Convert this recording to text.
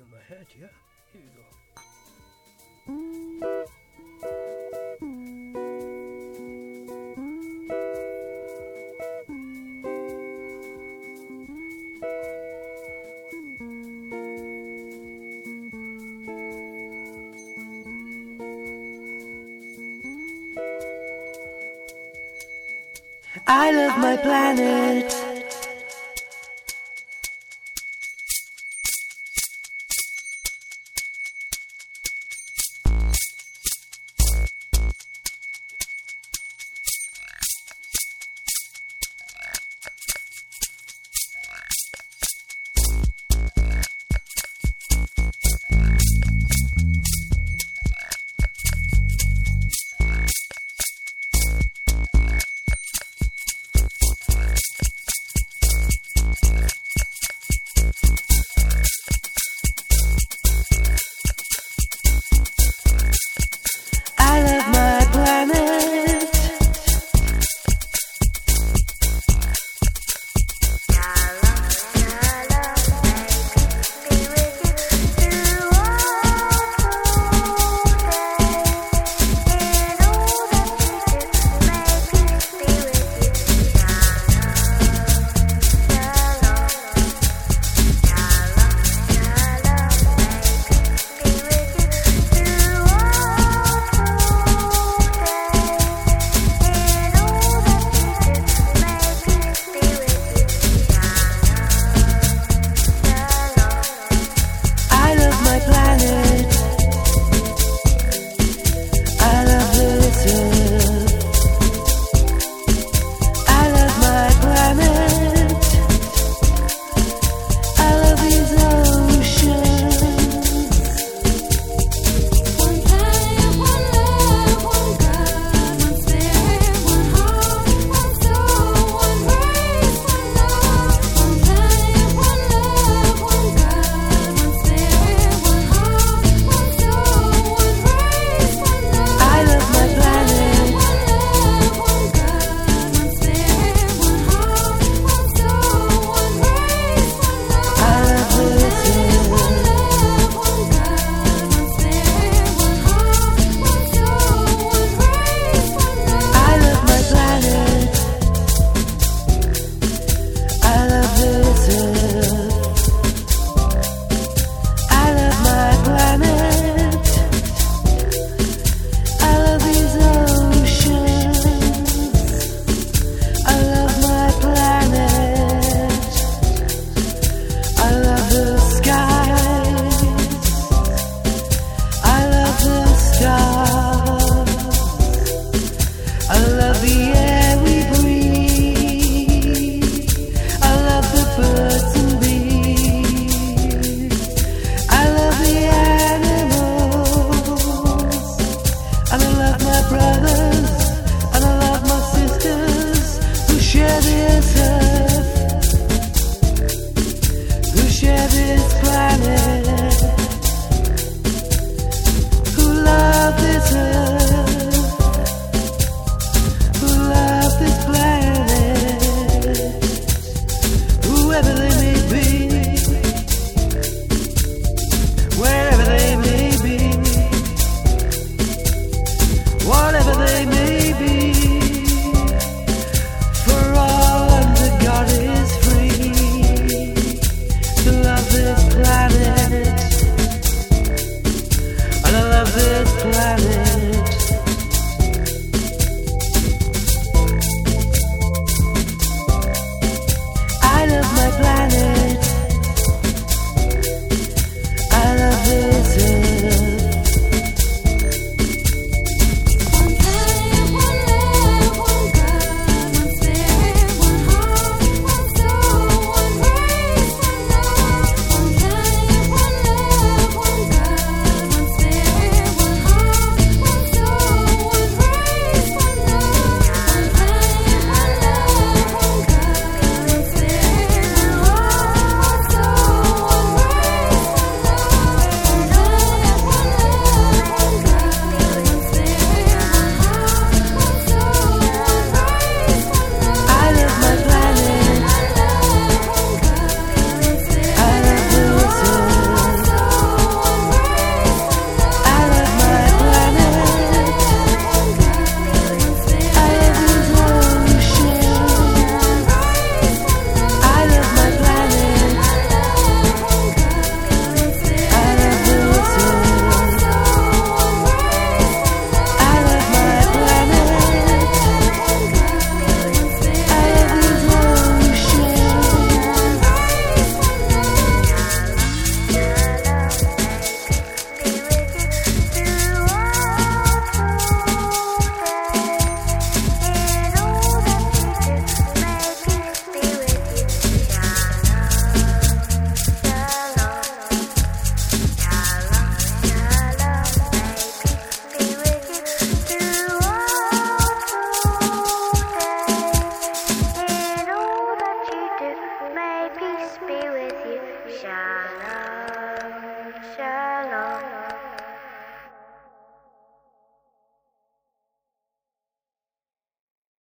in my head, yeah? Here you go. I love my planet. Who this planet. Who love this earth may peace be with you. Shalom.